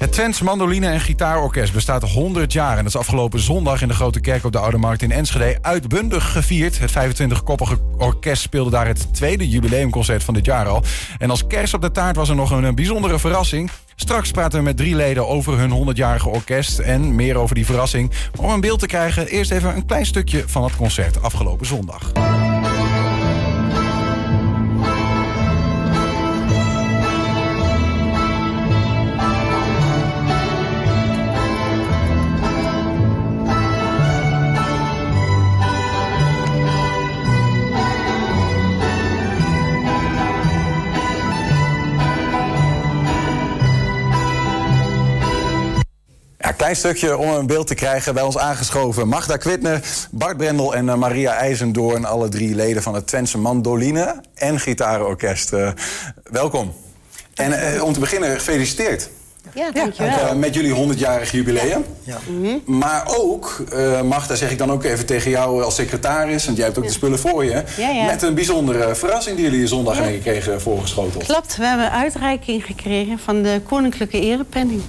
Het Twents Mandoline en Gitaarorkest bestaat 100 jaar... en dat is afgelopen zondag in de Grote Kerk op de Oude Markt in Enschede... uitbundig gevierd. Het 25-koppige orkest speelde daar het tweede jubileumconcert van dit jaar al. En als kerst op de taart was er nog een bijzondere verrassing. Straks praten we met drie leden over hun 100-jarige orkest... en meer over die verrassing. Om een beeld te krijgen, eerst even een klein stukje van het concert afgelopen zondag. Klein stukje om een beeld te krijgen. Bij ons aangeschoven Magda Kwitner, Bart Brendel en eh, Maria IJzendoorn. Alle drie leden van het Twentse Mandoline en Gitarenorkest. Uh, welkom. En uh, om te beginnen, gefeliciteerd. Ja, dankjewel. Uh, met jullie 100-jarig jubileum. Ja. Maar ook, uh, Magda, zeg ik dan ook even tegen jou als secretaris... want jij hebt ook de spullen voor je... Ja, met een bijzondere verrassing die jullie zondag in één keer kregen voorgeschoteld. Klopt, we hebben uitreiking gekregen van de Koninklijke Erepenning.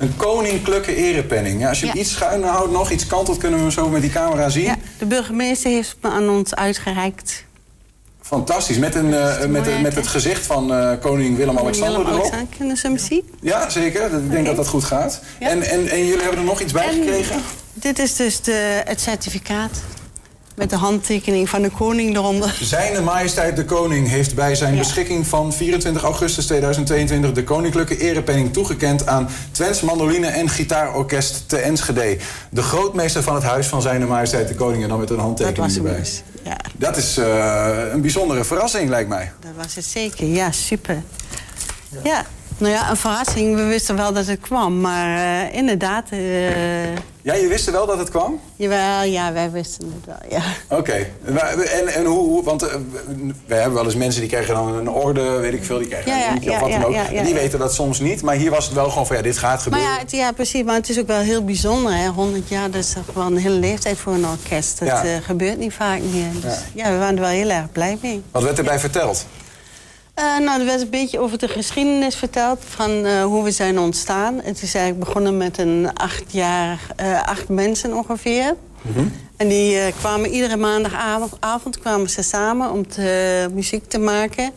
Een koninklijke erepenning. Ja, als je Ja. iets schuin houdt, nog iets kantelt, kunnen we hem zo met die camera zien. Ja, de burgemeester heeft me aan ons uitgereikt. Fantastisch. Met, een, eh, met, hè? met het gezicht van eh, koning Willem-Alexander erop. Willem-Alexander, Kunnen ze hem zien? Ja, zeker. Ik denk dat dat goed gaat. En, en, en jullie hebben er nog iets bij En gekregen? Dit is dus de, het certificaat. Met de handtekening van de koning eronder. Zijne majesteit de koning heeft bij zijn Ja. beschikking van 24 augustus 2022... de koninklijke erepenning toegekend aan Twents Mandoline en Gitaarorkest te Enschede. De grootmeester van het huis van zijne majesteit de koning... en dan met een Dat handtekening was hem erbij. dus. Ja, Dat is eh, een bijzondere verrassing, lijkt mij. dat was het zeker. Ja, super. Ja. Nou ja, een verrassing. We wisten wel dat het kwam. Maar eh, inderdaad, eh, Ja, je wist wel dat het kwam? jawel, ja, wij wisten het wel, ja. Oké. En, en hoe, hoe- want eh, wij hebben wel eens mensen die krijgen dan een orde, weet ik veel, die krijgen Ja, een ja, of ja, wat dan ja, ook. ja, ja, En die ja. weten dat soms niet, maar hier was het wel gewoon van ja, dit gaat Maar gebeuren. ja, het- ja, precies. Maar het is ook wel heel bijzonder. Hè? 100 jaar, dat is toch wel een hele leeftijd voor een orkest. Dat Ja. gebeurt niet vaak meer. Dus, ja. we waren er wel heel erg blij mee. Wat werd erbij verteld? Eh, nou, er werd een beetje over de geschiedenis verteld. Van eh, hoe we zijn ontstaan. Het is eigenlijk begonnen met een acht jaar, eh, acht mensen ongeveer. En die kwamen iedere maandagavond avond kwamen ze samen om te, muziek te maken.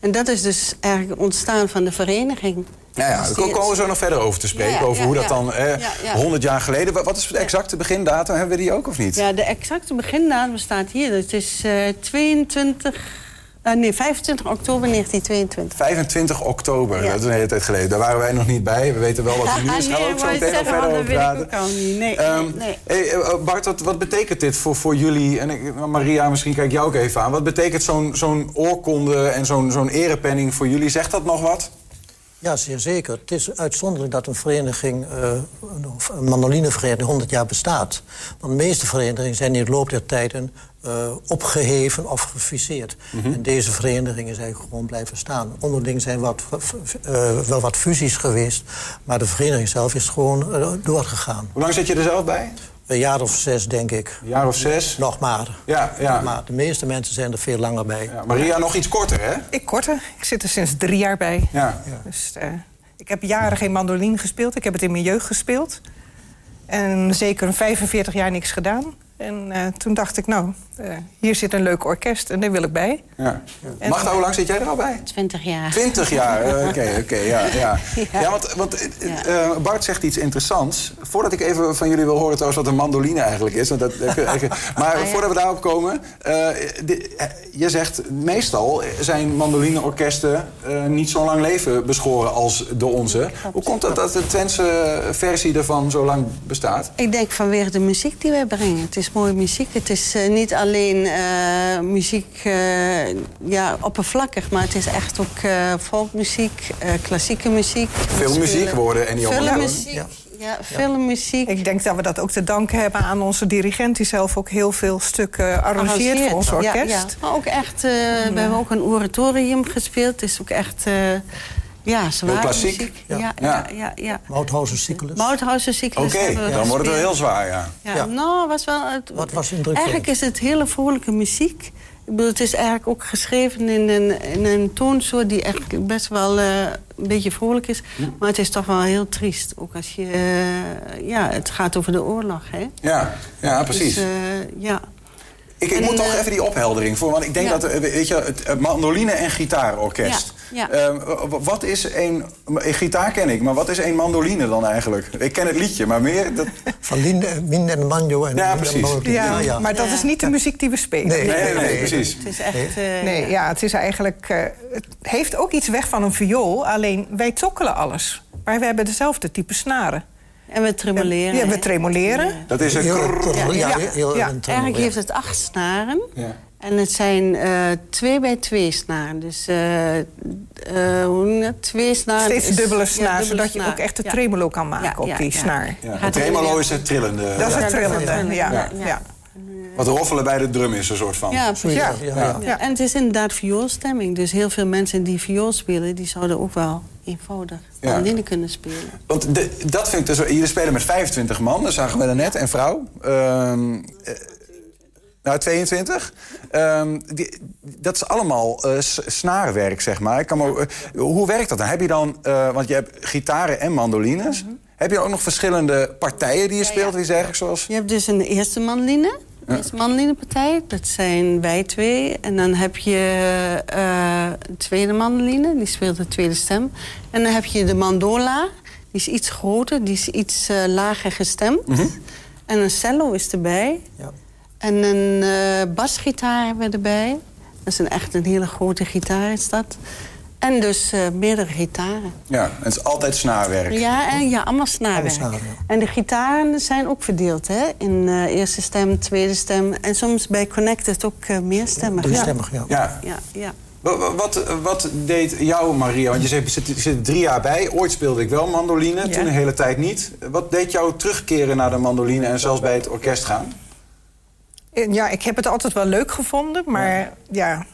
En dat is dus eigenlijk ontstaan van de vereniging. Ja, ja, Dus daar komen we zo nog verder over te spreken. Ja, ja, over hoe dat dan eh, Ja, ja. 100 jaar geleden. Wat is de exacte begindatum? Hebben we die ook of niet? Ja, de exacte begindatum staat hier. Het is eh 22... eh, nee, 25 oktober 1922. 25 oktober, Ja. dat is een hele tijd geleden. Daar waren wij nog niet bij. We weten wel wat er nu is. Gaan we ook zo meteen nog verder over praten. niet. Nee, Ehm, nee, nee. hey, eh, Bart, wat, wat betekent dit voor, voor jullie? En ik, Maria, misschien kijk jou ook even aan. Wat betekent zo'n zo'n oorkonde en zo'n zo'n erepenning voor jullie? Zegt dat nog wat? Ja, zeer zeker. Het is uitzonderlijk dat een vereniging, eh, een mandolinevereniging, 100 jaar bestaat. Want de meeste verenigingen zijn in de loop der tijden eh, opgeheven of gefuseerd. En deze vereniging is eigenlijk gewoon blijven staan. Onderling zijn wat, eh, wel wat fusies geweest, maar de vereniging zelf is gewoon doorgegaan. Hoe lang zit je er zelf bij? Een jaar of zes, denk ik. Een jaar of zes? Nog maar. Ja, ja. Maar de meeste mensen zijn er veel langer bij. ja. Maria, nog iets korter, hè? Ik korter. Ik zit er sinds drie jaar bij. Ja. Dus, eh, ik heb jaren geen mandoline gespeeld. Ik heb het in mijn jeugd gespeeld. En zeker een 45 jaar niks gedaan. En eh, toen dacht ik, nou, eh, hier zit een leuk orkest en daar wil ik bij. ja. En- Magda, hoe lang zit jij er al bij? 20 jaar. 20 jaar, eh, oké, oké, ja, ja. Ja. Ja, want, want Ja. Bart zegt iets interessants. Voordat ik even van jullie wil horen trouwens wat een mandoline eigenlijk is. Want dat, maar Ah, ja. voordat we daarop komen. je zegt, meestal zijn mandolineorkesten eh, niet zo lang leven beschoren als de onze. Hoe komt het dat de Twentse versie ervan zo lang bestaat? Ik denk vanwege de muziek die wij brengen. Het is mooie muziek. Het is eh, niet alleen eh, muziek eh, ja, oppervlakkig, maar het is echt ook eh folkmuziek, eh, klassieke muziek. Veel muziek worden en die Filmmuziek, ja, ja filmmuziek. Ik denk dat we dat ook te danken hebben aan onze dirigent... die zelf ook heel veel stukken arrangeert voor ons orkest. Ja, ja. Maar ook echt, eh, we hebben ook een oratorium gespeeld. Het is ook echt, eh, ja, zware klassiek. muziek. Ja. Ja, ja, ja. ja, Mauthausen cyclus. Mauthausen cyclus Oké, dan wordt het wel heel zwaar, ja. Ja, Ja. nou, was wel... Het, Wat was indrukwekkend? Eigenlijk is het hele vrolijke muziek. Ik bedoel, het is eigenlijk ook geschreven in een, in een toonsoort die echt best wel eh, een beetje vrolijk is. Maar het is toch wel heel triest. Ook als je... eh, ja, het gaat over de oorlog, hè? Ja, ja precies. Dus, eh, ja. Ik, ik En, moet toch even die opheldering voor, want ik denk ja. dat weet je, het mandoline en gitaarorkest. Ja. Ehm, wat is een eh, gitaar ken ik, maar wat is een mandoline dan eigenlijk? Ik ken het liedje, maar meer dat. Van Lin, Min en Manjo en... Ja, precies. Ja, maar dat Ja. is niet de muziek die we spelen. Nee. Nee, nee, nee, precies. Het is echt... eh, Nee, ja, het is eigenlijk. eh, het heeft ook iets weg van een viool, alleen wij tokkelen alles. Maar we hebben dezelfde type snaren. En we tremoleren. Ja, we tremoleren. Dat is een Heel, ja, Ja, heel, heel ja. een tremolo, Eigenlijk ja. heeft het acht snaren. Ja. En het zijn eh, twee bij twee snaren. Dus eh, eh, hoe noem je dat? Twee snaren. Steeds dubbele ja, snaar, dubbele zodat je ook echt de Ja. tremolo kan maken Ja, op ja, die ja. snaar. Ja, Gaat het er tremolo is het trillende. Dat is Ja, het trillende, het ja. trillende, ja. ja. Wat roffelen bij de drum is, een soort van. Ja, precies. Ja. Ja, ja. Ja, En het is inderdaad vioolstemming. Dus heel veel mensen die viool spelen... die zouden ook wel eenvoudig Ja. mandoline kunnen spelen. Want de, dat vind ik dus... Jullie spelen met 25 man, dat zagen we daarnet, en vrouw. Eh, nou, 22. Ehm, die, dat is allemaal eh, s- snaarwerk, zeg maar. Ik kan me, ook- eh, hoe werkt dat dan? Heb je dan... eh, want je hebt gitaren en mandolines. Heb je ook nog verschillende partijen die je speelt? Die zeg ik zoals... Je hebt dus een eerste mandoline. De eerste mandolinepartij, dat zijn wij twee. En dan heb je eh, een tweede mandoline, die speelt de tweede stem. En dan heb je de mandola, die is iets groter, die is iets eh, lager gestemd. En een cello is erbij. Ja. En een eh, basgitaar hebben we erbij. Dat is een, echt een hele grote gitaar is dat. En dus eh, meerdere gitaren. Ja, het is altijd snaarwerk. Ja, en, ja allemaal snaarwerk. Allemaal snaar, ja. En de gitaren zijn ook verdeeld, hè? In eh, eerste stem, tweede stem. En soms bij Connected ook eh meerstemmig. Drie Ja. stemmig, ja. Ja. Ja, ja. Wa- wa- Wat, wat deed jou, Maria? Want je zegt, je zit, je zit drie jaar bij. Ooit speelde ik wel mandoline, Ja. toen een hele tijd niet. Wat deed jou terugkeren naar de mandoline en zelfs bij het orkest gaan? Ja, ik heb het altijd wel leuk gevonden, maar ja.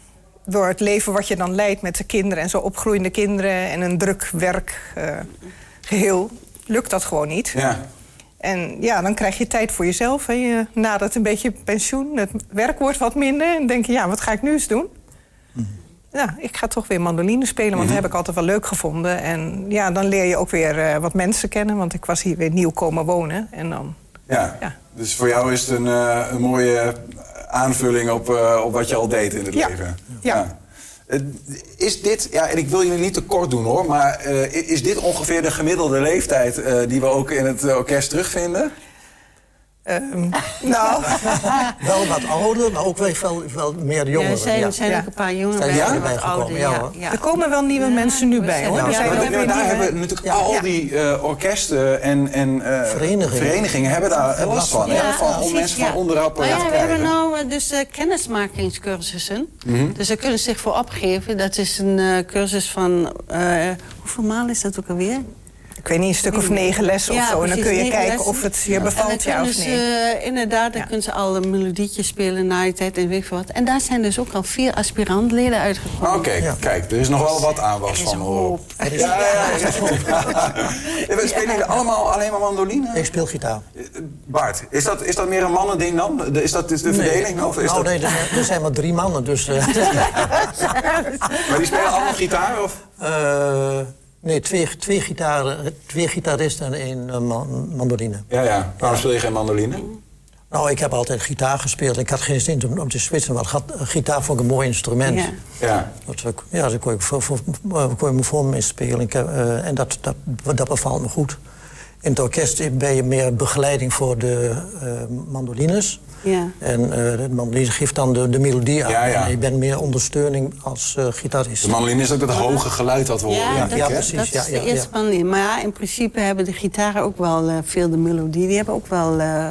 door het leven wat je dan leidt met de kinderen en zo opgroeiende kinderen en een druk werkgeheel, lukt dat gewoon niet. Ja. En ja, dan krijg je tijd voor jezelf. Hè. Je nadert een beetje pensioen, het werk wordt wat minder. En denk je, ja, wat ga ik nu eens doen? Ja, ik ga toch weer mandoline spelen, want dat heb ik altijd wel leuk gevonden. En ja, dan leer je ook weer eh, wat mensen kennen, want ik was hier weer nieuw komen wonen. En dan, Ja. Ja. Dus voor jou is het een, eh, een mooie aanvulling op, eh, op wat je al deed in het Ja. leven. Ja. Eh, Is dit, ja, en ik wil jullie niet te kort doen hoor, maar is dit ongeveer de gemiddelde leeftijd die we ook in het orkest terugvinden? Ehm, nou, Wel wat ouder, maar ook wel, wel, meer Ja, jongeren. er zijn, ja. zijn Ja. ook een paar jongeren bij, er wat bijgekomen, ouder. ja, Ja, ja. er komen wel nieuwe mensen nu bij, hoor. Ja, daar- weer daar hebben natuurlijk Ja. al Ja. die eh, orkesten en, en eh, Verenigingen. verenigingen hebben daar last van. hè? Ja, van om precies, mensen van ja. onderop eh, ja, te we hebben nou dus eh, kennismakingscursussen. Mhm. Dus daar kunnen ze zich voor opgeven. Dat is een eh, cursus van... eh, hoeveel maal is dat ook alweer? Ik weet niet, een stuk of negen lessen of Ja, zo. En dan kun je kijken lessen. of het je En dan bevalt, ja kunnen of ze, nee. eh, inderdaad, dan Ja. kunnen ze al een melodietje spelen na je tijd en weet ik wat. En daar zijn dus ook al vier aspirantleden uitgekomen. Oké, Ja. kijk, er is nog wel wat aanwas Er is van. hoor. hoop. Ja, ja, ja, Spelen jullie allemaal alleen maar mandoline? Ik speel gitaar. Bart, is dat, is dat meer een mannending dan? Is dat is de verdeling? Of is nou, dat... nee, er zijn, er zijn maar drie mannen, dus... eh, Maar die spelen allemaal gitaar? Of? eh, nee, twee, twee, gitaren, twee gitaristen en één eh, man- mandoline. Ja, ja. Waarom speel je geen mandoline? Nou, ik heb altijd gitaar gespeeld. Ik had geen zin om, om te switchen, maar gat- gitaar vond ik een mooi instrument. Ja. Ja. Dat, ik- ja, daar kon ik voor, voor, kon ik me voor mee spelen. Ik heb, eh, en dat, dat, dat bevalt me goed. In het orkest ben je meer begeleiding voor de eh, mandolines. Ja. En eh, de mandoline geeft dan de, de melodie aan. Ja, ja. En je bent meer ondersteuning als eh, gitarist. De mandoline is ook dat hoge geluid dat we horen. Ja, dat, ja, precies. dat is ja, de eerste ja. manier. Maar ja, in principe hebben de gitaren ook wel eh, veel de melodie. Die hebben ook wel eh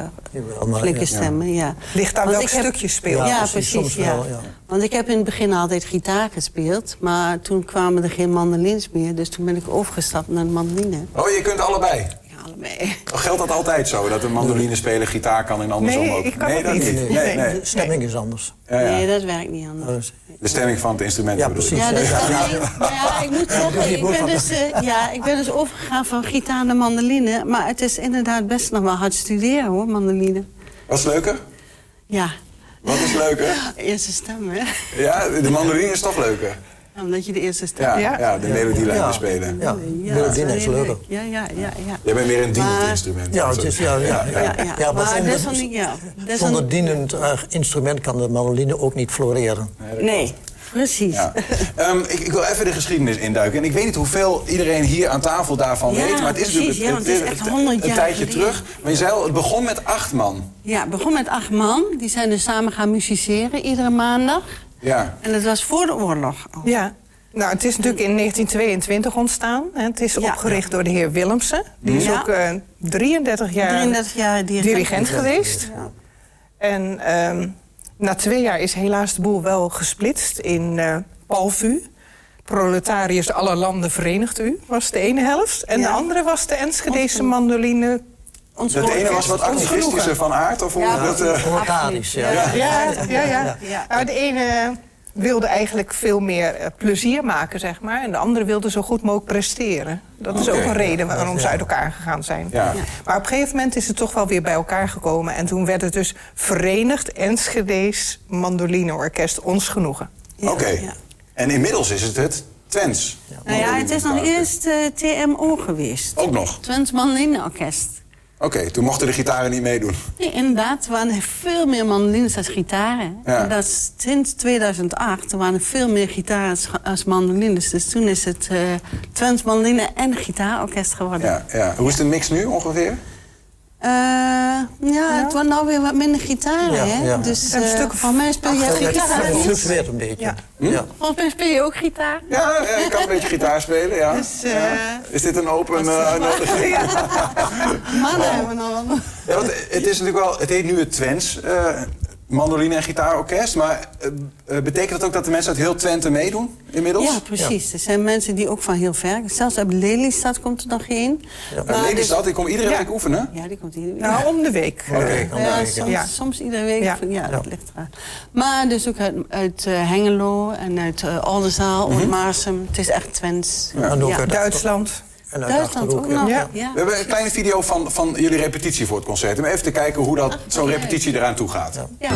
flinke ja. stemmen, ja. Ligt aan Want welk ik heb- speelt. Ja, Ja, precies, precies. soms ja. wel, ja. Want ik heb in het begin altijd gitaar gespeeld. Maar toen kwamen er geen mandolins meer. Dus toen ben ik overgestapt naar de mandoline. Oh, je kunt allebei. Ja. Geldt dat altijd zo? Dat een mandoline speler gitaar kan en andersom Nee, ook? ik kan nee, dat niet. niet. Nee, nee. De stemming is anders. Ja, ja. Nee, dat werkt niet anders. Dus, De stemming van het instrument Ja, precies. Ja, dus Ja, stemming, ja, ik moet zeggen, ik ben, dus, eh, ja, ik ben dus overgegaan van gitaar naar mandoline. Maar het is inderdaad best nog wel hard studeren hoor, mandoline. Was het leuker? Ja, Wat is leuker? Eerste stem, hè? Ja, de mandoline is toch leuker. Omdat je de eerste stem Ja, ja. Ja. de melodielijn Ja. spelen. Ja, Ja, melodie leuker. leuk. Ja, ja, ja, ja. Jij bent meer een dienend Maar- instrument. Ja, het is, ja, ja, ja. Ja, ja. Ja, maar zonder- dienend eh, instrument kan de mandoline ook niet floreren. Nee, precies. Ja. Ehm, ik, ik wil even de geschiedenis induiken. En ik weet niet hoeveel iedereen hier aan tafel daarvan Ja, weet. Maar het is precies. natuurlijk het is echt 100 een jaar tijdje geleden. terug. Maar je zei al, het begon met acht man. Ja, het begon met acht man. Die zijn dus samen gaan musiceren iedere maandag. Ja. En dat was voor de oorlog. al. Ja. Nou, het is natuurlijk in 1922 ontstaan. En het is Ja. opgericht door de heer Willemsen. Die is Ja. ook eh, 33 jaar 33 jaar dirigent, dirigent geweest. En ehm, na twee jaar is helaas de boel wel gesplitst in eh Palvu. Proletariërs aller landen verenigt u, was de ene helft. En Ja. de andere was de Enschedese mandoline. Ons Dat ene was wat activistischer van aard? Of hoe Ja, dat, eh, Rotarisch, ja. Ja. Ja, ja, ja. Ja. Nou, de ene wilde eigenlijk veel meer eh, plezier maken, zeg maar. En de andere wilde zo goed mogelijk presteren. Dat is ook een reden waarom ze uit elkaar gegaan zijn. Ja. Maar op een gegeven moment is het toch wel weer bij elkaar gekomen. En toen werd het dus Verenigd Enschede's Mandolineorkest Ons Genoegen. Ja, Oké. En inmiddels is het het Twents. Nou ja, het is nog eerst eh, TMO geweest. Ook nog. Twents Mandolineorkest. Oké, toen mochten de gitaren niet meedoen. Nee, inderdaad, er waren veel meer mandolines als gitaren. Ja. En dat is sinds 2008 er waren er veel meer gitaren als, mandolines. Dus toen is het eh Twents Mandoline en Gitaarorkest geworden. Ja, ja. Hoe is de mix nu ongeveer? Eh, ja, het wordt nou weer wat minder gitaren, Ja, hè? ja. Dus Een eh, stuk van mij speel je Het gitaar. het Niels? fluctueert een beetje. Ja. Ja. Volgens mij speel je ook gitaar. Ja, ja, ik kan een beetje gitaar spelen, ja. Dus, eh, Ja. Is dit een open eh, uitnodiging? Mannen hebben we nog wel. Ja, want het is natuurlijk wel, het heet nu het Twents eh, mandoline en gitaarorkest. Maar eh, eh, betekent dat ook dat de mensen uit heel Twente meedoen inmiddels? Ja, precies. Er zijn mensen die ook van heel ver... Zelfs uit Lelystad komt er nog één. Ja. Maar Lelystad, die komt iedere Ja. week oefenen. dus- Ja, die komt hier. Nou, om de week. Oké, Ja, denk ik, ja. soms, Ja. soms iedere week. Ja. Ja, dat ligt eraan. Maar dus ook uit, uit eh, Hengelo en uit uh, Oldenzaal, Mhm. Oud-Marsum. Het is echt Twents. En ook uit Duitsland. En uit Duitsland ook nog. ja. Ja. Ja. We hebben een kleine video van, van jullie repetitie voor het concert. Om even te kijken hoe dat zo'n repetitie eraan toe gaat. Ja.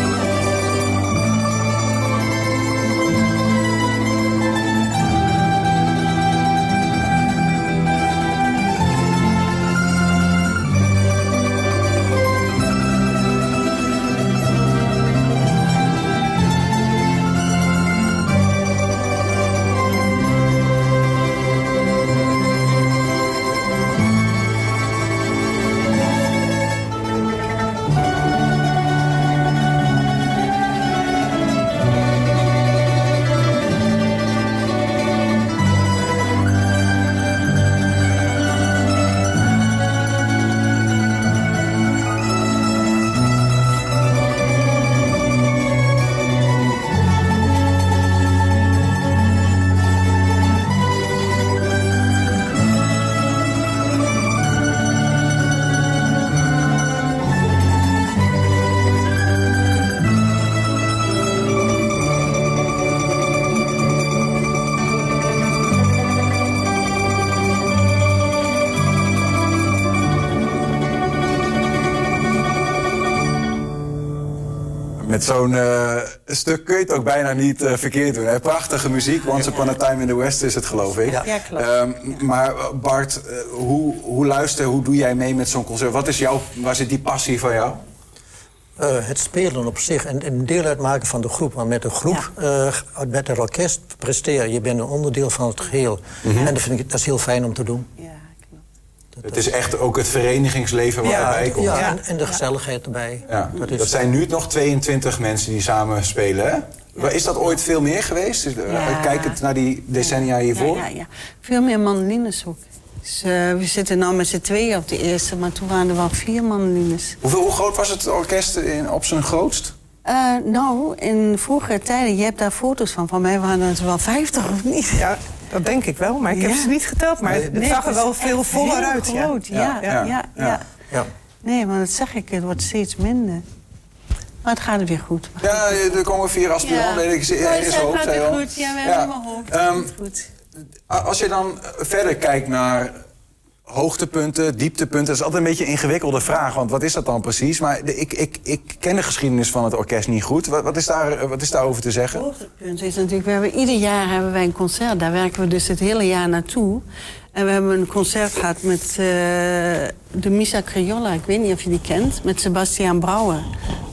Met zo'n eh, stuk kun je het ook bijna niet eh, verkeerd doen. Hè? Prachtige muziek. Once Upon a Time in the West is het, geloof ik. Ja. Ja, klopt. Ehm, maar Bart, eh, hoe, hoe luister, hoe doe jij mee met zo'n concert? Wat is jouw, waar zit die passie van jou? Eh, het spelen op zich en een deel uitmaken van de groep. Maar met de groep, eh, met het orkest presteren. Je bent een onderdeel van het geheel. Mhm. En dat vind ik dat is heel fijn om te doen. Ja. Het is echt ook het verenigingsleven waar ja, erbij komt. ja, Ja. En, en de gezelligheid erbij. Ja, Dat zijn nu nog 22 mensen die samen spelen, hè? Is dat ooit veel meer geweest? Is- eh, Ja. Kijkend naar die decennia hiervoor? Ja, ja, ja. Veel meer mandolines ook. Dus, eh, we zitten nu met z'n tweeën op de eerste, maar toen waren er wel vier mandolines. Hoeveel, hoe groot was het orkest in, op zijn grootst? Eh, nou, in vroegere tijden, je hebt daar foto's van. Van mij waren het wel 50 of niet. Ja, dat denk ik wel. Maar ik heb Ja. ze niet geteld. Maar het zag er wel veel voller uit. Ja. Groot. Ja, ja, Ja, ja, ja. ja, ja. Nee, maar dat zeg ik, het wordt steeds minder. Maar het gaat weer goed. Ja, er komen vier aspiranten. Ja. Ik Er is het hoop, zei goed. Ja, we Ja. hebben helemaal hoop. Ehm, goed. Als je dan verder kijkt naar hoogtepunten, dieptepunten. Dat is altijd een beetje een ingewikkelde vraag, want wat is dat dan precies? Maar ik, ik, ik ken de geschiedenis van het orkest niet goed. Wat, wat, is, daar, wat is daarover te zeggen? Hoogtepunt is natuurlijk, we hebben, ieder jaar hebben wij een concert. Daar werken we dus het hele jaar naartoe. En we hebben een concert gehad met eh, de Misa Criolla. Ik weet niet of je die kent. Met Sebastian Brouwer.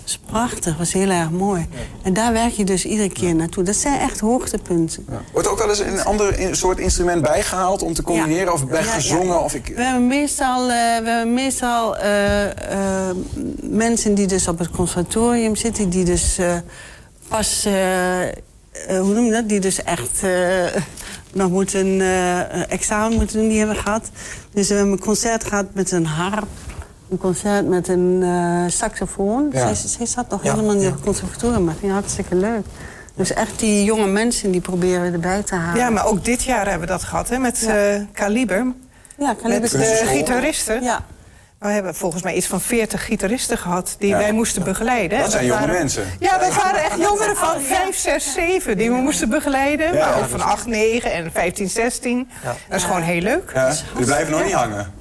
Dat is prachtig, was heel erg mooi. En daar werk je dus iedere keer naartoe. Dat zijn echt hoogtepunten. Wordt ook wel eens een ander soort instrument bijgehaald om te combineren? Of bij gezongen? Of ik... We hebben meestal, eh, we hebben meestal eh, eh, mensen die dus op het conservatorium zitten... die dus pas, hoe noem je dat? Die dus echt nog moeten, eh, examen moeten doen, die hebben gehad. Dus we hebben een concert gehad met een harp. Een concert met een eh, saxofoon. Ja. Zij, zij zat nog Ja, helemaal niet ja. op het conservatorium, maar ging hartstikke leuk. Dus echt die jonge mensen, die proberen we erbij te halen. Ja, maar ook dit jaar hebben we dat gehad, hè, met Ja. eh Kaliber. ja, kan ik Met de gitaristen. Ja. We hebben volgens mij iets van 40 gitaristen gehad die Ja. wij moesten begeleiden. Dat zijn jonge waren- mensen. Ja, dat waren echt jongeren van 5, 6, 7 die we moesten begeleiden. Ja. maar ook van 8, 9 en 15, 16. Dat is gewoon heel leuk. Ja, die blijven nog niet hangen.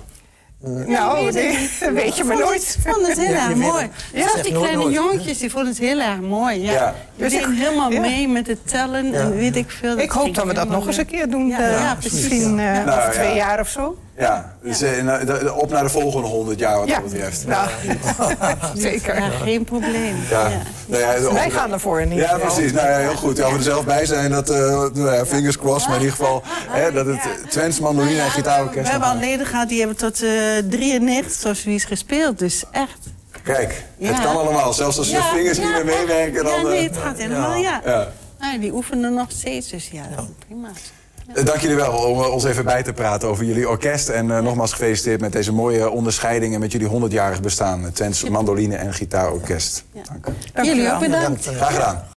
Nou, nee, dat weet je maar nooit. Ik vond het heel Ja, erg mooi. Zegt die nooit kleine nooit. jongetjes, die vonden het heel erg mooi. Ja. Ja. Die deden helemaal Ja. mee met het tellen en weet ik veel. Ik hoop dat we dat nog eens een keer doen. Ja, eh, ja, precies. misschien eh, Ja. over Nou, twee ja. jaar of zo. Ja, dus eh, de- de- op naar de volgende 100 jaar wat Ja, dat betreft. nou, zeker. Ja, geen probleem. Ja. Ja. Nou ja, de- Wij gaan ervoor in ieder Ja, geval. precies. Nou ja, heel goed. Ja, we er zelf bij zijn, dat, eh nou ja, fingers crossed. Maar in ieder geval hè, dat het Twents mandoline en We gitaarorkest... hebben al leden gehad die hebben tot eh 93 of zoiets gespeeld. Dus echt. Kijk, het Ja. kan allemaal. Zelfs als de Ja, vingers ja, niet meer meewerken, dan... Ja, nee, eh, het gaat helemaal, ja. ja. Nou, die oefenen nog steeds, dus ja, prima. Eh, Dank jullie wel om eh, ons even bij te praten over jullie orkest. En eh, nogmaals gefeliciteerd met deze mooie onderscheiding... en met jullie 100-jarig bestaan. Het Twents mandoline en gitaarorkest. Dank. Jullie ook bedankt. Bedankt. Graag gedaan.